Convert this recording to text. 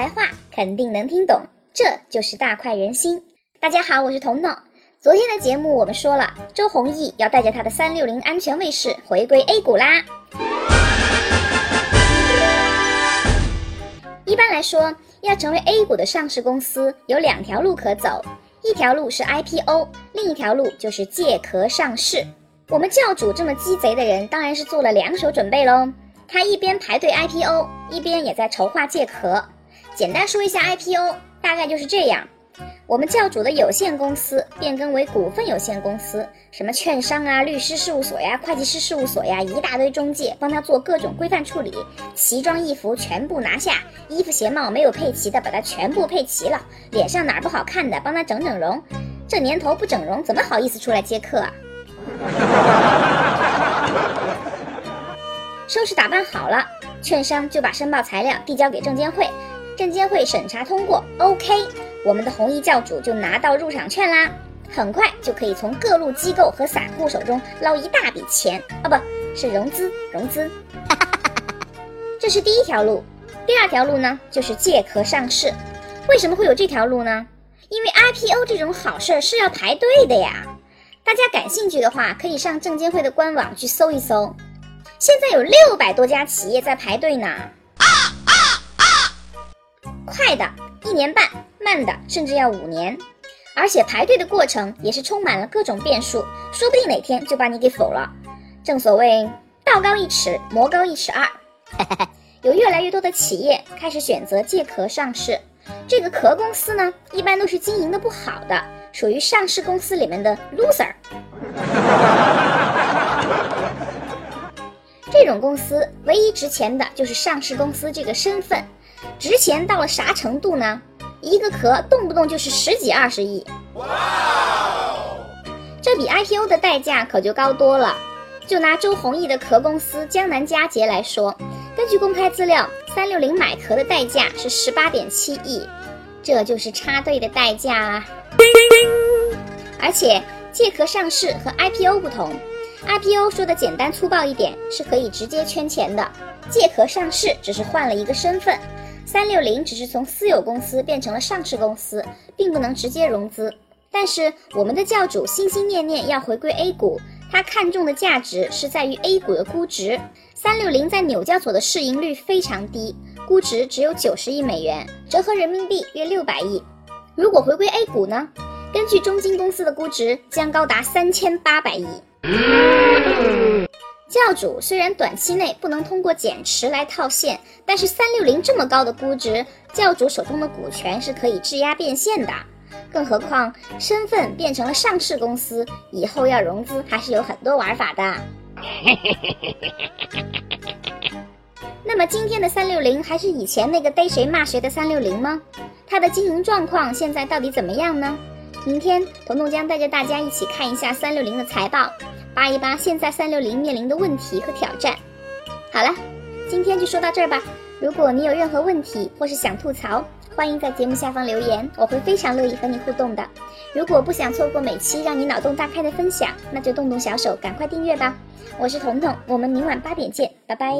白话，肯定能听懂。这就是大快人心。大家好，我是彤彤。昨天的节目我们说了，周鸿祎要带着他的三六零安全卫士回归 A 股啦。一般来说，要成为 A 股的上市公司，有两条路可走，一条路是 IPO，另一条路就是借壳上市。我们教主这么鸡贼的人，当然是做了两手准备喽。他一边排队 IPO，一边也在筹划借壳。简单说一下 IPO，大概就是这样：我们教主的有限公司变更为股份有限公司，什么券商啊、律师事务所呀、会计师事务所呀，一大堆中介帮他做各种规范处理，奇装异服全部拿下，衣服鞋帽没有配齐的把它全部配齐了，脸上哪不好看的帮他整整容。这年头不整容，怎么好意思出来接客啊？收拾打扮好了，券商就把申报材料递交给证监会，证监会审查通过，OK，我们的红衣教主就拿到入场券啦，很快就可以从各路机构和散户手中捞一大笔钱啊，不是融资，融资，这是第一条路。第二条路呢，就是借壳上市。为什么会有这条路呢？因为 IPO 这种好事儿是要排队的呀。大家感兴趣的话，可以上证监会的官网去搜一搜。现在有六百多家企业在排队呢，快的一年半，慢的甚至要五年，而且排队的过程也是充满了各种变数，说不定哪天就把你给否了。正所谓道高一尺，魔高一尺二，有越来越多的企业开始选择借壳上市。这个壳公司呢，一般都是经营的不好的，属于上市公司里面的 loser。这种公司唯一值钱的就是上市公司这个身份，值钱到了啥程度呢？一个壳动不动就是十几二十亿，哇！这比 IPO 的代价可就高多了。就拿周鸿祎的壳公司江南嘉捷来说，根据公开资料，三六零买壳的代价是十八点七亿，这就是插队的代价啊！而且借壳上市和 IPO 不同。IPO 说的简单粗暴一点，是可以直接圈钱的；借壳上市只是换了一个身份，三六零只是从私有公司变成了上市公司，并不能直接融资。但是我们的教主心心念念要回归 A 股，他看中的价值是在于 A 股的估值。三六零在纽交所的市盈率非常低，估值只有九十亿美元，折合人民币约六百亿。如果回归 A 股呢？根据中金公司的估值，将高达三千八百亿。教主虽然短期内不能通过减持来套现，但是三六零这么高的估值，教主手中的股权是可以质押变现的。更何况身份变成了上市公司，以后要融资还是有很多玩法的。那么今天的三六零还是以前那个逮谁骂谁的三六零吗？它的经营状况现在到底怎么样呢？明天，彤彤将带着大家一起看一下三六零的财报，扒一扒现在三六零面临的问题和挑战。好了，今天就说到这儿吧。如果你有任何问题或是想吐槽，欢迎在节目下方留言，我会非常乐意和你互动的。如果不想错过每期让你脑洞大开的分享，那就动动小手，赶快订阅吧。我是彤彤，我们明晚八点见，拜拜。